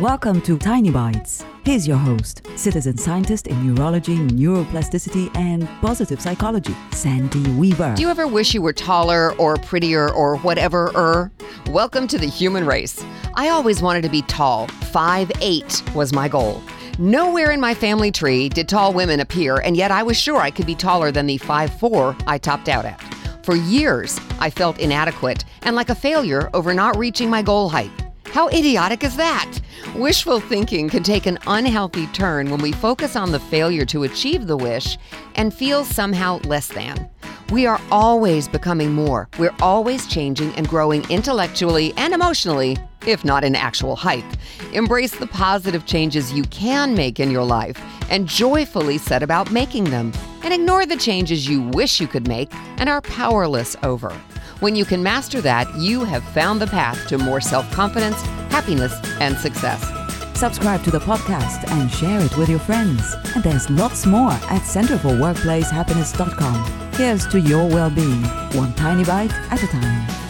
Welcome to Tiny Bites. Here's your host, citizen scientist in neurology, neuroplasticity, and positive psychology, Sandy Weaver. Do you ever wish you were taller or prettier or whatever er? Welcome to the human race. I always wanted to be tall. 5'8 was my goal. Nowhere in my family tree did tall women appear, and yet I was sure I could be taller than the 5'4 I topped out at. For years, I felt inadequate and like a failure over not reaching my goal height. How idiotic is that? Wishful thinking can take an unhealthy turn when we focus on the failure to achieve the wish and feel somehow less than. We are always becoming more. We're always changing and growing intellectually and emotionally, if not in actual height. Embrace the positive changes you can make in your life and joyfully set about making them. And ignore the changes you wish you could make and are powerless over. When you can master that, you have found the path to more self confidence, happiness, and success. Subscribe to the podcast and share it with your friends. And there's lots more at centerforworkplacehappiness.com. Here's to your well being, one tiny bite at a time.